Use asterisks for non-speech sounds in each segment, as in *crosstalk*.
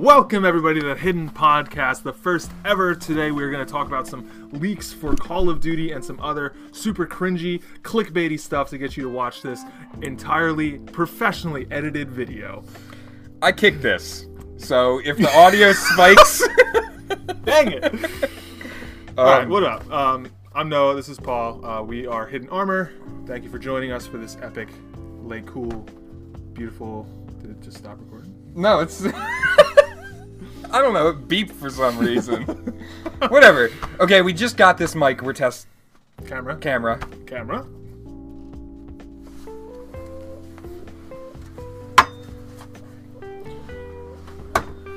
Welcome everybody to the Hidden Podcast, the first ever. Today we're going to talk about some leaks for Call of Duty and some other super cringy, clickbaity stuff to get you to watch this entirely professionally edited video. I kicked this. So if the audio *laughs* spikes, Dang it! All right, what up? Um, I'm Noah. This is Paul. Uh, we are Hidden Armor. Thank you for joining us for this epic, late, cool, beautiful. Did it just stop recording? no, it's *laughs* I don't know, it beeped for some reason. *laughs* Whatever. Okay, we just got this mic. We're test Camera. camera. Camera.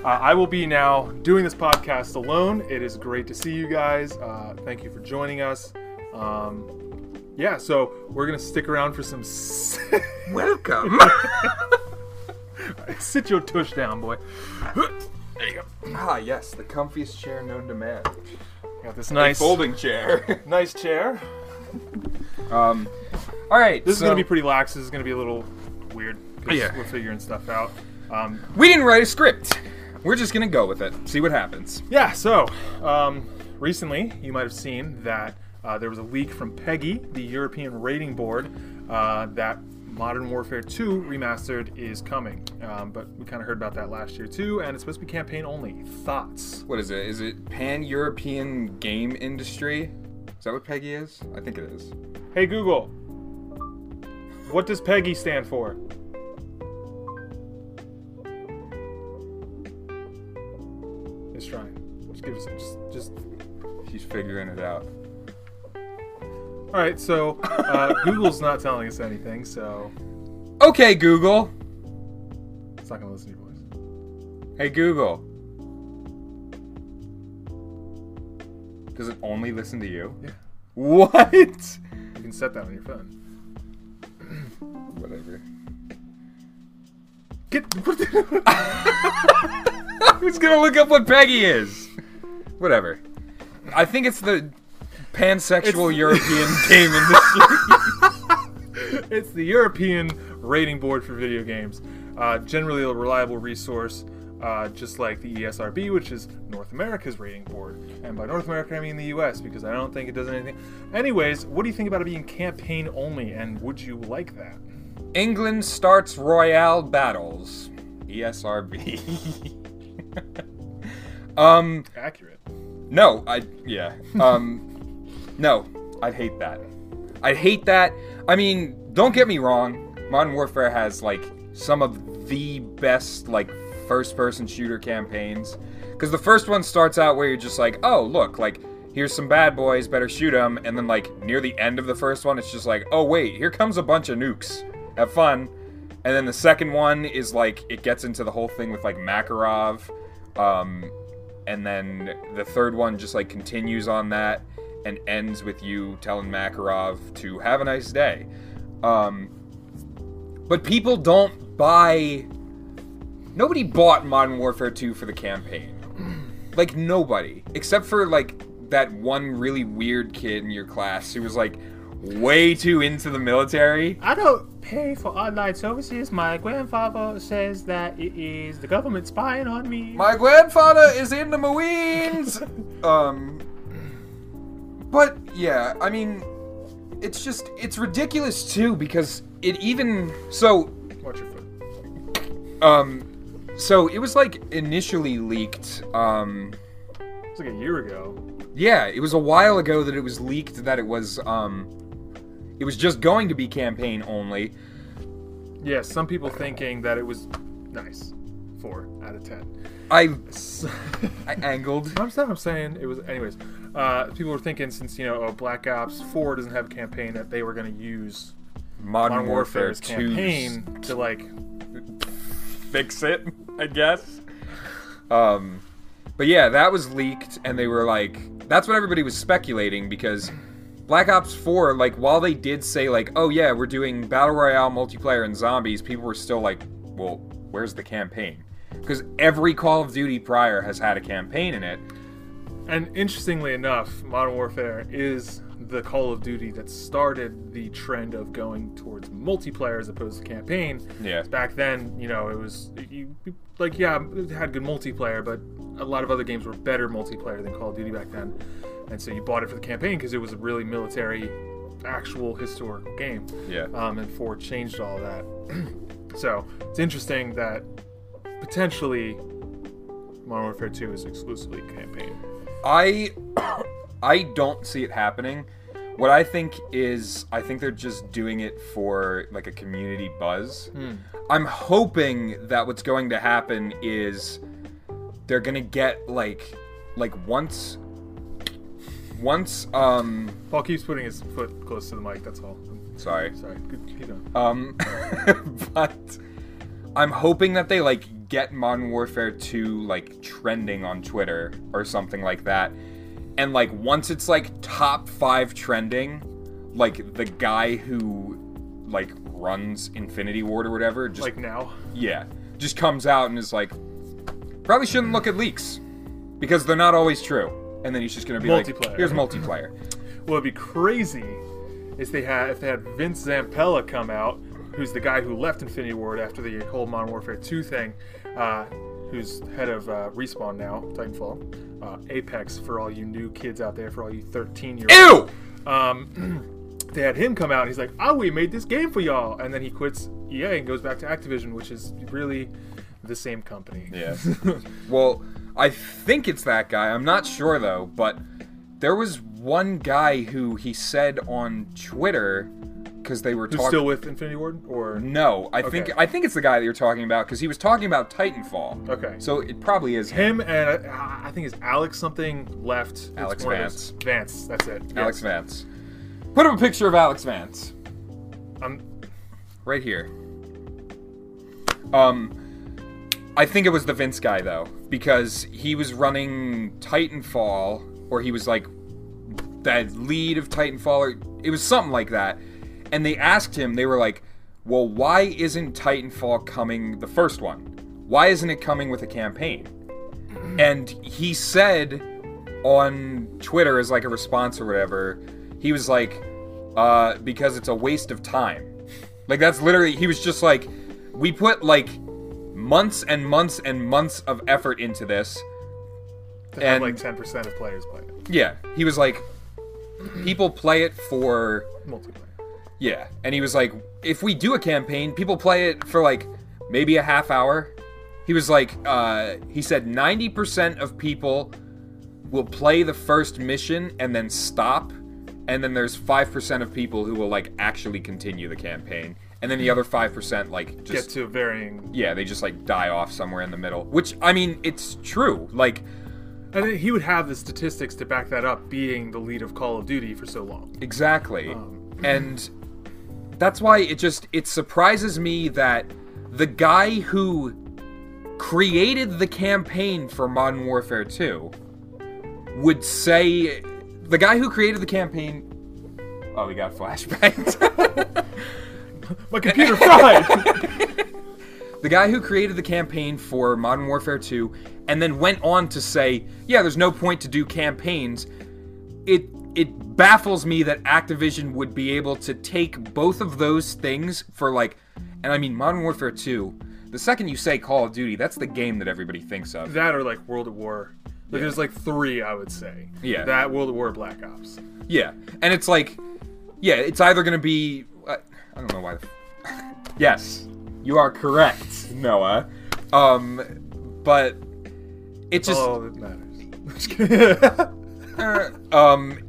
Uh, I will be now doing this podcast alone. It is great to see you guys. Uh, thank you for joining us. Um, yeah, so we're gonna stick around for some. s- *laughs* Welcome. *laughs* Sit your tush down, boy. There you go. ah, yes, the comfiest chair known to man. Got this nice, Folding chair. *laughs* nice chair. um. All right. This is gonna be pretty lax. This is gonna be a little weird. 'cause Yeah. We're figuring stuff out. Um, We didn't write a script. We're just gonna go with it. See what happens. Yeah, so um, recently you might have seen that uh, there was a leak from PEGI, the European rating board, uh, that Modern Warfare 2 Remastered is coming. Um, but we kind of heard about that last year too, and it's supposed to be campaign only. Thoughts? What is it? Is it Pan European Game Industry? Is that what PEGI is? I think it is. Hey Google, what does PEGI stand for? It's trying. Just give us just just She's figuring it out. All right, so uh, *laughs* Google's not telling us anything, so Okay, Google. it's not gonna listen to your voice. Hey Google. Does it only listen to you? Yeah. What? You can set that on your phone. *clears throat* Whatever. Get what the- *laughs* Who's gonna look up what PEGI is? Whatever. I think it's the pansexual It's- European *laughs* game industry. *laughs* it's the European rating board for video games. Uh, generally a reliable resource, uh, just like the ESRB, which is North America's rating board. And by North America, I mean the US, because I don't think it does anything. Anyways, what do you think about it being campaign only, and would you like that? England starts royale battles. ESRB. *laughs* um. Accurate. No, I yeah. Um no, I'd hate that. I'd hate that. I mean, don't get me wrong. Modern Warfare has like some of the best like first-person shooter campaigns cuz the first one starts out where you're just like, "Oh, look, like here's some bad boys, better shoot them." And then like near the end of the first one, it's just like, "Oh, wait, here comes a bunch of nukes. Have fun." And then the second one is like it gets into the whole thing with like Makarov um and then the third one just like continues on that and ends with you telling Makarov to have a nice day. Um, but people don't buy. Nobody bought Modern Warfare 2 for the campaign. *clears throat* Like nobody, except for like that one really weird kid in your class who was like way too into the military. I don't pay for online services. My grandfather says that it is the government spying on me. My grandfather is in the Marines. *laughs* um, but yeah, I mean, it's just it's ridiculous too because it even so Watch your foot. um so it was like initially leaked um It's like a year ago. yeah it was a while ago that it was leaked that it was um it was just going to be campaign only Yes, some people thinking that it was nice. Four out of ten. i i angled I'm *laughs* not I'm saying it was. Anyways, uh, people were thinking since you know oh, Black Ops Four doesn't have a campaign that they were going to use modern, Modern warfare Warfare's 2 campaign to like. fix it, *laughs* I guess. Um, but yeah, that was leaked, and they were like, that's what everybody was speculating because Black Ops 4, like, while they did say, like, oh yeah, we're doing Battle Royale multiplayer and zombies, people were still like, well, where's the campaign? Because every Call of Duty prior has had a campaign in it. And interestingly enough, Modern Warfare is the Call of Duty that started the trend of going towards multiplayer as opposed to campaign. Yeah. Back then, you know, it was you, like yeah, it had good multiplayer, but a lot of other games were better multiplayer than Call of Duty back then. And so you bought it for the campaign because it was a really military, actual historical game. Yeah. Um, and 4 changed all that. *clears throat* so it's interesting that potentially Modern Warfare 2 is exclusively campaign. I *coughs* I don't see it happening. What I think is I think they're just doing it for like a community buzz. I'm hoping that what's going to happen is they're going to get like like once once um Paul keeps putting his foot close to the mic. That's all. sorry. Sorry. Good. Um, *laughs* but I'm hoping that they like get Modern Warfare 2 like trending on Twitter or something like that. And like once it's like top five trending, like the guy who like runs Infinity Ward or whatever, just Like now. yeah, just comes out and is like, probably shouldn't look at leaks because they're not always true. And then he's just gonna be Multiplayer. like, here's multiplayer. *clears throat* What would be crazy is they had if they had Vince Zampella come out, who's the guy who left Infinity Ward after the whole Modern Warfare 2 thing, uh, who's head of uh, Respawn now, Titanfall, uh, Apex for all you new kids out there, for all you 13 year olds. Ew. Um, *clears throat* they had him come out. and He's like, "Oh, we made this game for y'all," and then he quits EA and goes back to Activision, which is really the same company. Yeah. *laughs* well, I think it's that guy. I'm not sure though, but there was one guy who he said on Twitter because they were talking. still with Infinity Ward, or no, I think I think it's the guy that you're talking about because he was talking about Titanfall. okay. So it probably is him. him and uh, I think it's Alex something left. Alex those- Vance. That's it. Alex Yes. Vance. Put up a picture of Alex Vance Um, right here. Um, I think it was the Vince guy though, because he was running Titanfall, or he was like that lead of Titanfall, or it was something like that. And they asked him, they were like, "Well, why isn't Titanfall coming the first one? Why isn't it coming with a campaign?" And he said on Twitter as like a response or whatever, he was like, uh, because it's a waste of time. Like that's literally he was just like, we put like months and months and months of effort into this. And- like ten percent of players play it. Yeah, he was like, people play it for Multiplayer. Yeah, and he was like, if we do a campaign, people play it for like maybe a half hour. He was like, uh, he said 90% of people will play the first mission and then stop, and then there's 5% of people who will like actually continue the campaign, and then the other 5% like just. Get to varying. yeah, they just like die off somewhere in the middle. Which I mean, it's true. Like, And he would have the statistics to back that up, being the lead of Call of Duty for so long. Exactly. Um, and that's why it just it surprises me that the guy who created the campaign for Modern Warfare 2 would say the guy who created the campaign Oh, we got flashbacks. *laughs* My computer fried. *laughs* the guy who created the campaign for Modern Warfare 2 and then went on to say, "Yeah, there's no point to do campaigns." It it baffles me that Activision would be able to take both of those things for like and I mean Modern Warfare 2. The second you say Call of Duty, that's the game that everybody thinks of. that or like World of War. Like, There's like three, I would say. Yeah. That World at War, Black Ops. Yeah. And it's like yeah, it's either going to be uh, I don't know why. the- *laughs* yes. You are correct, Noah. Um but it just oh, that matters. *laughs* *laughs* *laughs* Um,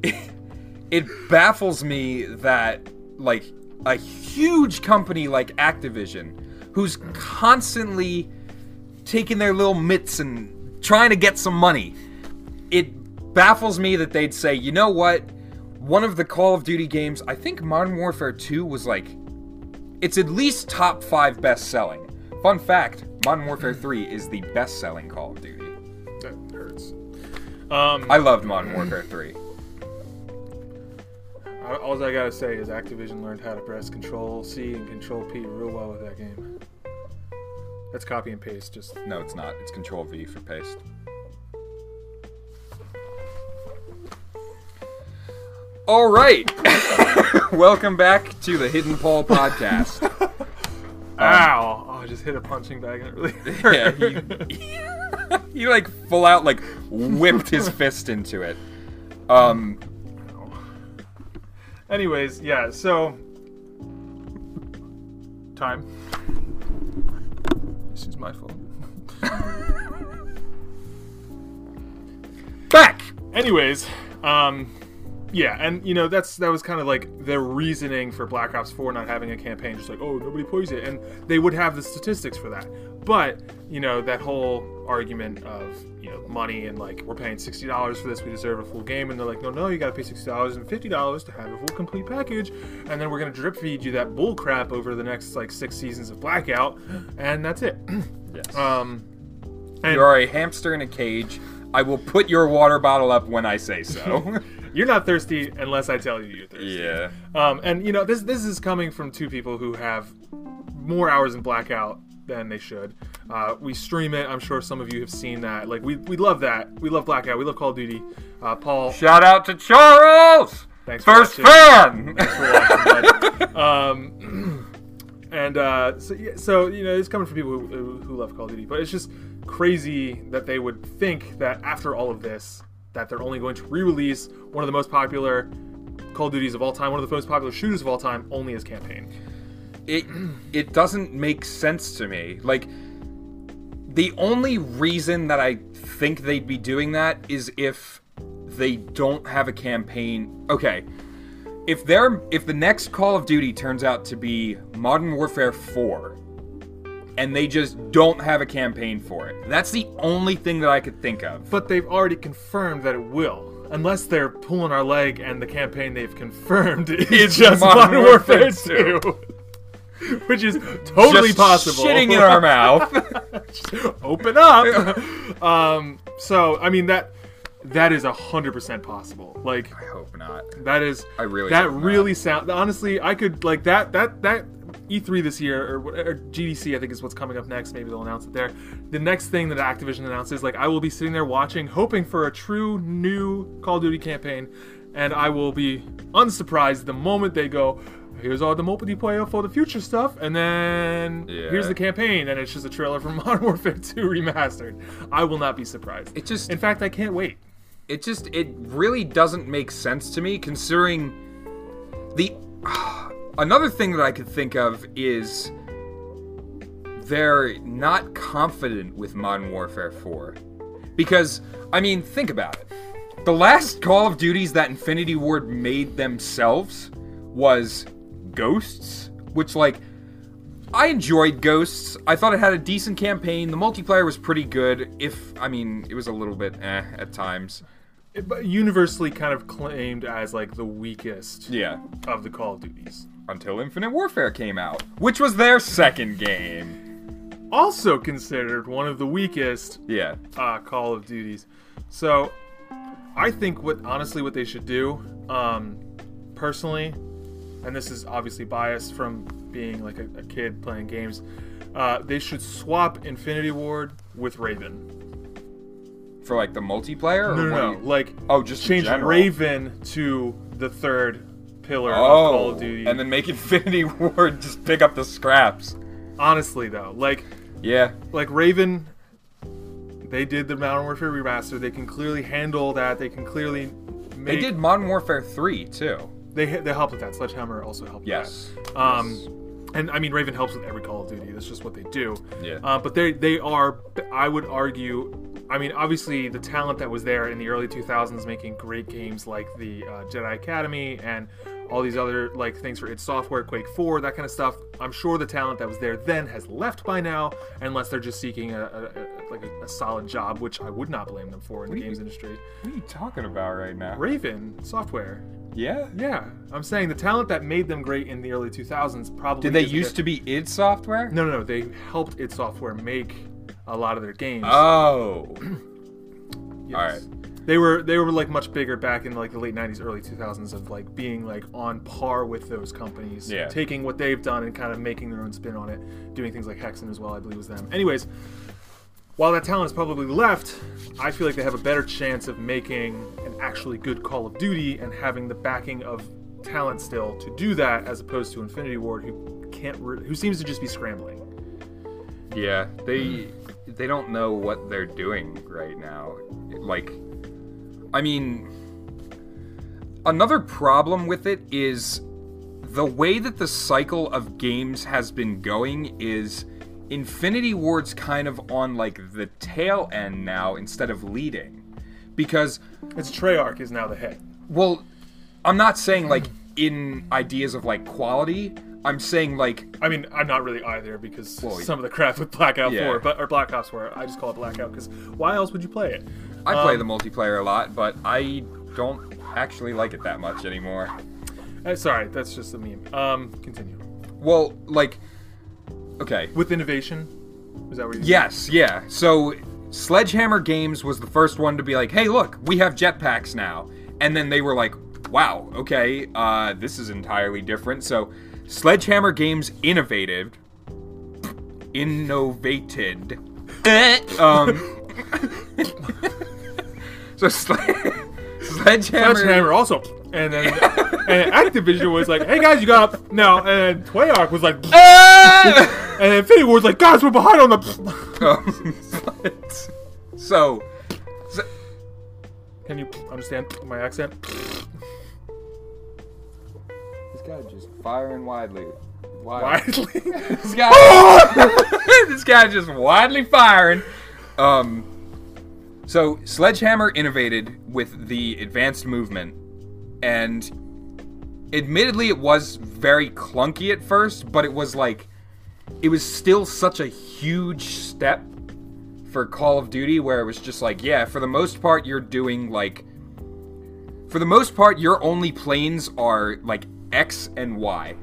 it, baffles me that like a huge company like Activision, who's constantly taking their little mitts and trying to get some money, it baffles me that they'd say, you know what, one of the Call of Duty games, I think Modern Warfare 2 was like, it's at least top five best selling. Fun fact: Modern Warfare 3 is the best selling Call of Duty. Um, I loved Modern Warfare 3. I- all I gotta say is Activision learned how to press Control C and Control P real well with that game. That's copy and paste. Just No, it's not. It's Control V for paste. All right. *laughs* Welcome back to the Hidden Paul podcast. *laughs* Ow! Oh, I just hit a punching bag and it really *laughs* yeah, hurt. he, *laughs* he like full out like whipped his *laughs* fist into it. Um, Anyways, yeah. So time. this is my fault. *laughs* Back. Anyways, um, yeah, and you know that's that was kind of like their reasoning for Black Ops 4 not having a campaign, just like oh nobody plays it, and they would have the statistics for that. But you know that whole argument of you know money and like we're paying sixty dollars for this, we deserve a full game, and they're like no no you got to pay sixty dollars and fifty dollars to have a full complete package, and then we're gonna drip feed you that bull crap over the next like six seasons of Blackout, and that's it. Yes. um, and you are a hamster in a cage. I will put your water bottle up when I say so. *laughs* you're not thirsty unless I tell you you're thirsty. yeah. Um, and you know this this is coming from two people who have more hours in blackout than they should. Uh, we stream it. I'm sure some of you have seen that. Like we we love that. We love blackout. We love Call of Duty. Uh, Paul, Shout out to Charles, thanks for first fan. Thanks for watching, um, *clears throat* and uh, so so you know it's coming from people who, who, who love Call of Duty, but it's just crazy that they would think that after all of this, that they're only going to re-release one of the most popular Call of Duties of all time, one of the most popular shooters of all time, only as campaign. it it doesn't make sense to me. Like the only reason that I think they'd be doing that is if they don't have a campaign. Okay. If they're if the next Call of Duty turns out to be Modern Warfare 4 and they just don't have a campaign for it. That's the only thing that I could think of. But they've already confirmed that it will. Unless they're pulling our leg and the campaign they've confirmed *laughs* is just Modern Modern, Warfare, Warfare 2. *laughs* Which is totally Just possible. Shitting in our mouth. *laughs* Open up. um, so I mean that that is hundred percent possible. Like I hope not. that is I really that really sound honestly I could like that that that E3 this year or, or GDC I think is what's coming up next. Maybe they'll announce it there. The next thing that Activision announces like I will be sitting there watching hoping for a true new Call of Duty campaign and I will be unsurprised the moment they go here's all the multiplayer for the future stuff and then here's the campaign and it's just a trailer from *laughs* Modern Warfare 2 remastered. I will not be surprised. It just in fact I can't wait. It just it really doesn't make sense to me considering the another thing that I could think of is they're not confident with Modern Warfare 4 because I mean think about it the last Call of Duties that Infinity Ward made themselves was Ghosts which like I enjoyed Ghosts. I thought it had a decent campaign. The multiplayer was pretty good. If I mean, it was a little bit eh at times. Universally kind of claimed as like the weakest Yeah. of the Call of Duties. Until Infinite Warfare came out, which was their second game. Also considered one of the weakest Yeah. uh, Call of Duties. So, I think what honestly what they should do, um, personally, and this is obviously biased from being like a, a kid playing games, uh, they should swap Infinity Ward with Raven. For like the multiplayer? Or No, no, no. Like oh, just in change general? Raven to the third pillar of Oh, Call of Duty. and then make *laughs* Infinity Ward just pick up the scraps. honestly though, like Yeah. like Raven, they did the Modern Warfare remaster. They can clearly handle that. They can clearly They did Modern Warfare 3 too. They they helped with that. Sledgehammer also helped. Yes. With that. Um, and I mean Raven helps with every Call of Duty. That's just what they do. Yeah. Uh, but they they are. I would argue. I mean, obviously, the talent that was there in the early 2000s, making great games like the uh, Jedi Academy and all these other like things for id Software, Quake 4, that kind of stuff. I'm sure the talent that was there then has left by now, unless they're just seeking a, a, a like a, a solid job, which I would not blame them for in the do you- games industry. What are you talking about right now? Raven Software. Yeah. Yeah, I'm saying the talent that made them great in the early 2000s probably. Did they used to be id Software? No, no, no. They helped id Software make a lot of their games. Oh. *clears throat* Yes. alright. They were they were like much bigger back in like the late 90s, early 2000s of like being like on par with those companies. Yeah. Taking what they've done and kind of making their own spin on it, doing things like Hexen as well, I believe was them. Anyways, while that talent is probably left, I feel like they have a better chance of making an actually good Call of Duty and having the backing of talent still to do that, as opposed to Infinity Ward, who can't, re- who seems to just be scrambling. Yeah, they they don't know what they're doing right now. Like, I mean, another problem with it is the way that the cycle of games has been going is Infinity Ward's kind of on like the tail end now instead of leading. Because It's Treyarch is now the head. well, I'm not saying like in ideas of like quality. I'm saying like I mean, I'm not really either because Well, some of the crap with Blackout yeah. 4, but or Black Ops 4, I just call it Blackout because why else would you play it? I play Um, the multiplayer a lot, but I don't actually like it that much anymore. Uh, sorry, that's just a meme. Um, continue. Well, like, okay, With innovation, is that what you? yes, yeah. So, Sledgehammer Games was the first one to be like, "Hey, look, we have jetpacks now," and then they were like, "Wow, okay, uh, this is entirely different." So, Sledgehammer Games innovated, innovated. *laughs* um, *laughs* so Sle- *laughs* Sledgehammer. Sledgehammer also, and then and Activision was like, "Hey guys, you got up now," and Treyarch was like, Ah! and Infinity Ward's like, "Guys, we're behind on the." Um, but- so, so Can you understand my accent? This guy just firing widely. Wide. Widely. *laughs* This guy, *laughs* this guy just widely firing. Um, so Sledgehammer innovated with the advanced movement, and admittedly, it was very clunky at first, but it was like, it was still such a huge step for Call of Duty, where it was just like, yeah, for the most part, you're doing like, for the most part, your only planes are like X and Y.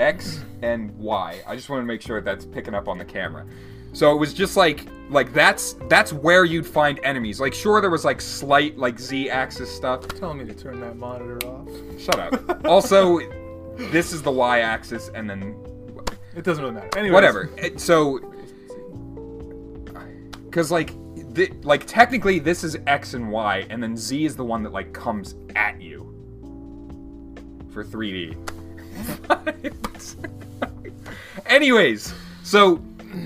X and Y. I just want to make sure that's picking up on the camera. So it was just like like that's that's where you'd find enemies. Like sure there was like slight like Z axis stuff. Telling me to turn that monitor off. Shut up. *laughs* also this is the Y axis and then It doesn't really matter. Anyways, whatever. It- So cuz like th- like technically this is X and Y and then Z is the one that like comes at you for 3D. Anyways, so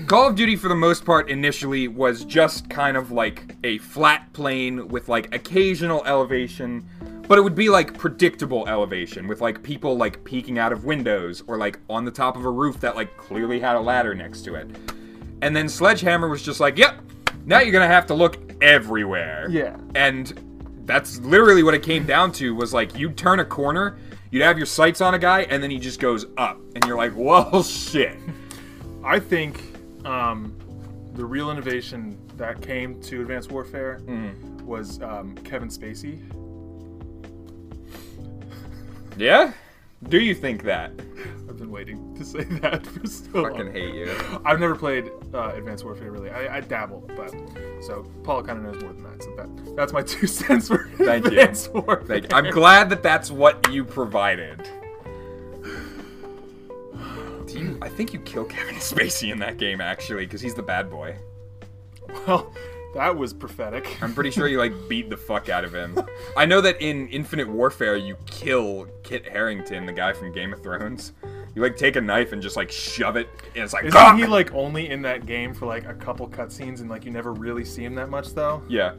Call of Duty for the most part initially was just kind of like a flat plane with like occasional elevation, but it would be like predictable elevation with like people like peeking out of windows or like on the top of a roof that like clearly had a ladder next to it. And then Sledgehammer was just like, "Yep, now you're going to have to look everywhere." Yeah. And that's literally what it came down to was like you'd turn a corner, you'd have your sights on a guy and then he just goes up and you're like, "Well, *laughs* shit." I think um, the real innovation that came to Advanced Warfare Mm-hmm. was um, Kevin Spacey. Yeah? Do you think that? I've been waiting to say that for so Fucking long. hate you. I've never played uh, Advanced Warfare really. I, I dabble, but so Paul kind of knows more than that. So that that's my *laughs* two cents for Thank you. Advanced Warfare. Thank I'm glad that that's what you provided. Do you, I think you kill Kevin Spacey in that game actually, because he's the bad boy. Well, that was prophetic. *laughs* I'm pretty sure you like beat the fuck out of him. I know that in Infinite Warfare you kill Kit Harington, the guy from Game of Thrones. You like take a knife and just like shove it, and it's like. Isn't "Gah!" he like only in that game for like a couple cutscenes and like you never really see him that much though? Yeah.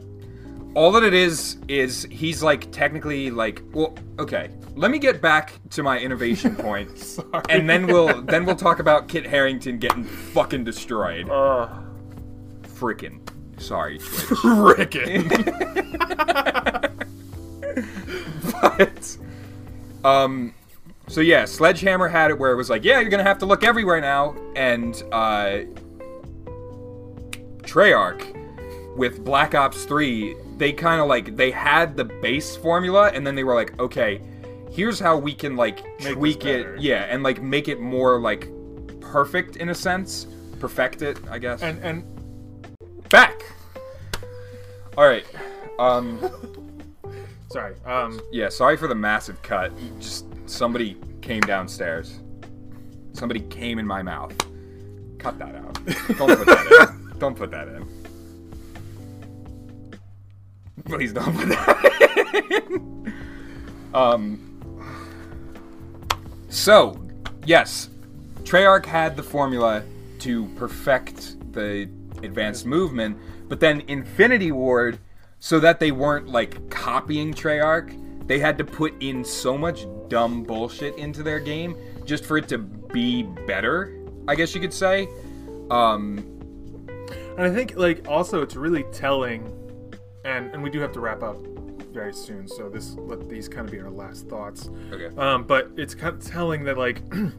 All that it is is he's like technically like well okay. Let me get back to my innovation *laughs* point, Sorry. and then we'll then we'll talk about Kit Harington getting fucking destroyed. Uh, Frickin' sorry, *laughs* Twitch. frickin'. but um, so yeah, Sledgehammer had it where it was like, yeah, you're gonna have to look everywhere now, and uh, Treyarch with Black Ops 3, they kind of like they had the base formula, and then they were like, okay, here's how we can like this tweak it, yeah, and like make it more like perfect in a sense, perfect it, I guess. and and back. All right. Um. *laughs* sorry. Um, Yeah, sorry for the massive cut. Just somebody came downstairs. Somebody came in my mouth. Cut that out. Don't put that in. *laughs* Don't put that in. Please don't put that. in. um. So, yes, Treyarch had the formula to perfect the advanced movement, but then Infinity Ward, so that they weren't like copying Treyarch, they had to put in so much dumb bullshit into their game just for it to be better. I guess you could say. Um, And I think like also it's really telling, and and we do have to wrap up very soon. So this let these kind of be our last thoughts. okay. Um, but it's kind of telling that like, *clears throat* you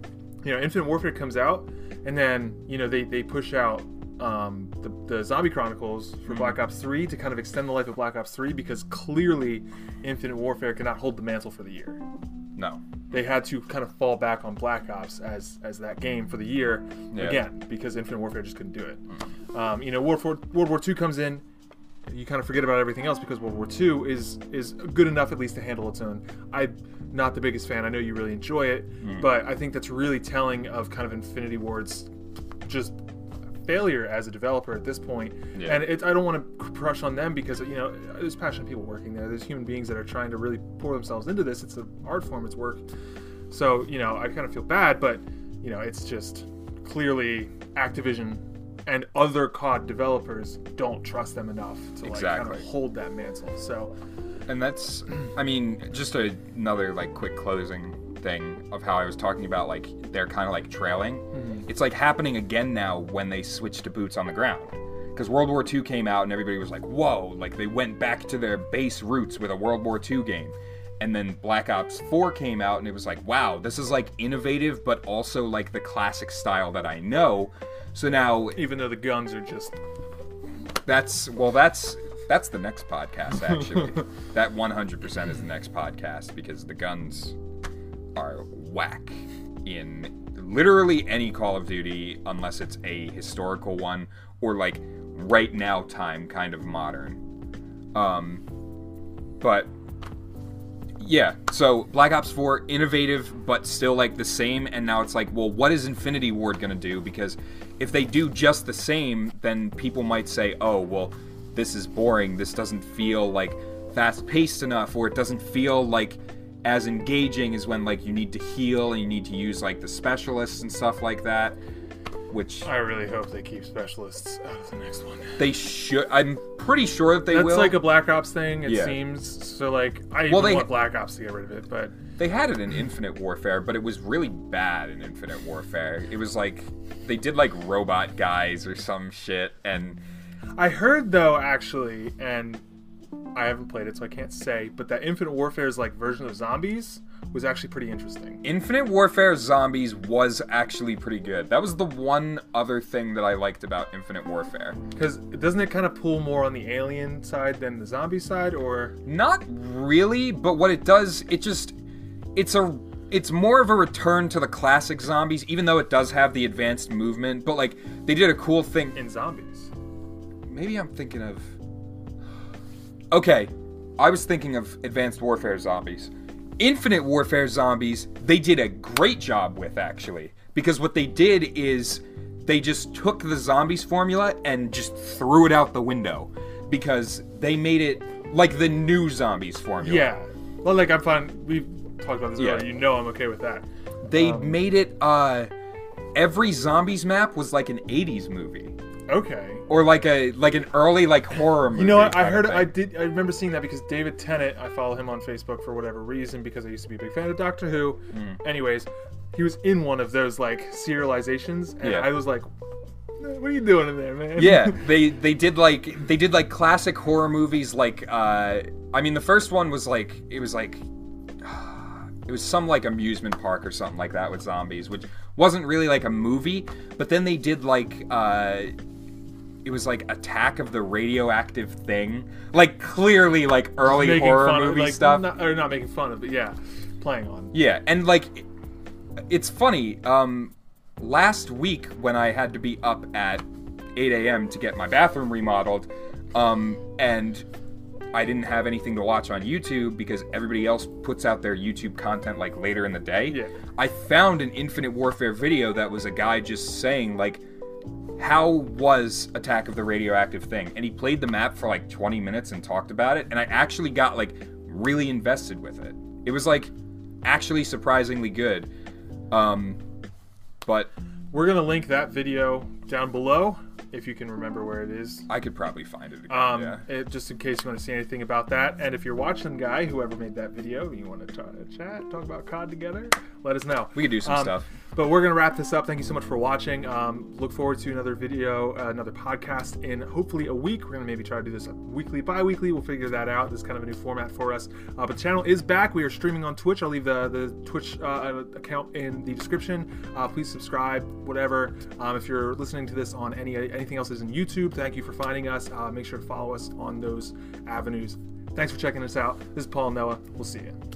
know, Infinite Warfare comes out, and then you know they they push out um, the, the Zombie Chronicles for Black Ops 3 to kind of extend the life of Black Ops 3 because clearly Infinite Warfare cannot hold the mantle for the year. No. They had to kind of fall back on Black Ops as as that game for the year Yeah. again because Infinite Warfare just couldn't do it. Um, you know, World War World War II comes in, you kind of forget about everything else because World War II is is good enough at least to handle its own. I'm not the biggest fan. I know you really enjoy it, but I think that's really telling of kind of Infinity Ward's just failure as a developer at this point. Yeah. And it, I don't want to crush on them because you know there's passionate people working there. There's human beings that are trying to really pour themselves into this. It's an art form. It's work. So you know I kind of feel bad, but you know it's just clearly Activision and other COD developers don't trust them enough to like kind of hold that mantle. So And that's, I mean, just a, another like quick closing thing of how I was talking about like they're kind of like trailing. Mm-hmm. It's like happening again now when they switch to boots on the ground. Because World War II came out and everybody was like, whoa, like they went back to their base roots with a World War II game. And then Black Ops 4 came out and it was like, wow, this is like innovative, but also like the classic style that I know. So now even though the guns are just that's well, that's that's the next podcast actually. *laughs* that 100% is the next podcast because the guns are whack in literally any Call of Duty unless it's a historical one or like right now time kind of modern. Um, but yeah, so Black Ops 4 innovative but still like the same and now it's like, well, what is Infinity Ward going to do because if they do just the same, then people might say, "Oh, well, this is boring. This doesn't feel like fast-paced enough or it doesn't feel like as engaging as when like you need to heal and you need to use like the specialists and stuff like that." Which I really hope they keep specialists out of the next one. they should I'm pretty sure that they That's will. like a Black Ops thing, it Yeah. seems. So like I Well, even they- want Black Ops to get rid of it, but They had it in Infinite Warfare, but it was really bad in Infinite Warfare. It was like they did like robot guys or some shit, and I heard though actually, and I haven't played it, so I can't say, but that Infinite Warfare's like version of zombies was actually pretty interesting. Infinite Warfare Zombies was actually pretty good. That was the one other thing that I liked about Infinite Warfare. Because doesn't it kind of pull more on the alien side than the zombie side, or Not really, but what it does, it just it's a it's more of a return to the classic zombies, even though it does have the advanced movement. But like they did a cool thing. in zombies? Maybe I'm thinking of. Okay, I was thinking of Advanced Warfare Zombies. Infinite Warfare Zombies, they did a great job with actually. Because what they did is they just took the zombies formula and just threw it out the window. Because they made it like the new zombies formula. Yeah. Well, like I'm fine. We've talked about this Yeah. earlier. You know I'm okay with that. They Um, made it, uh. Every zombies map was like an 80s movie. Okay. Or like a like an early like horror movie. You know what? I heard. I did. I remember seeing that because David Tennant. I follow him on Facebook for whatever reason because I used to be a big fan of Doctor Who. Mm. Anyways, he was in one of those like serializations, and Yeah. I was like, "What are you doing in there, man?" yeah *laughs* they they did like they did like classic horror movies like uh i mean the first one was like it was like *sighs* it was some like amusement park or something like that with zombies which wasn't really like a movie but then they did like uh it was like attack of the radioactive thing like clearly like early making horror movie of like, stuff Not, or not making fun of, but yeah, playing on. yeah, and like it's funny. Um, last week when I had to be up at 8 a.m. to get my bathroom remodeled, um, and I didn't have anything to watch on YouTube because everybody else puts out their YouTube content like later in the day. Yeah. I found an Infinite Warfare video that was a guy just saying like how was Attack of the Radioactive Thing? And he played the map for like 20 minutes and talked about it, and I actually got like really invested with it. It was like actually surprisingly good. Um, but We're gonna link that video down below if you can remember where it is. I could probably find it again. Um, yeah. it, just in case you want to see anything about that. And if you're watching, guy, whoever made that video, you want to try to chat, talk about COD together, let us know. We could do some Um, stuff. But we're gonna wrap this up. Thank you so much for watching. Um, look forward to another video, uh, another podcast in hopefully a week. We're gonna maybe try to do this weekly, bi-weekly. We'll figure that out. This is kind of a new format for us. Uh, but the channel is back. We are streaming on Twitch. I'll leave the the Twitch uh, account in the description. Uh, please subscribe, whatever. Um, if you're listening to this on any anything else is in YouTube, thank you for finding us. Uh, make sure to follow us on those avenues. Thanks for checking us out. This is Paul Noah. We'll see you.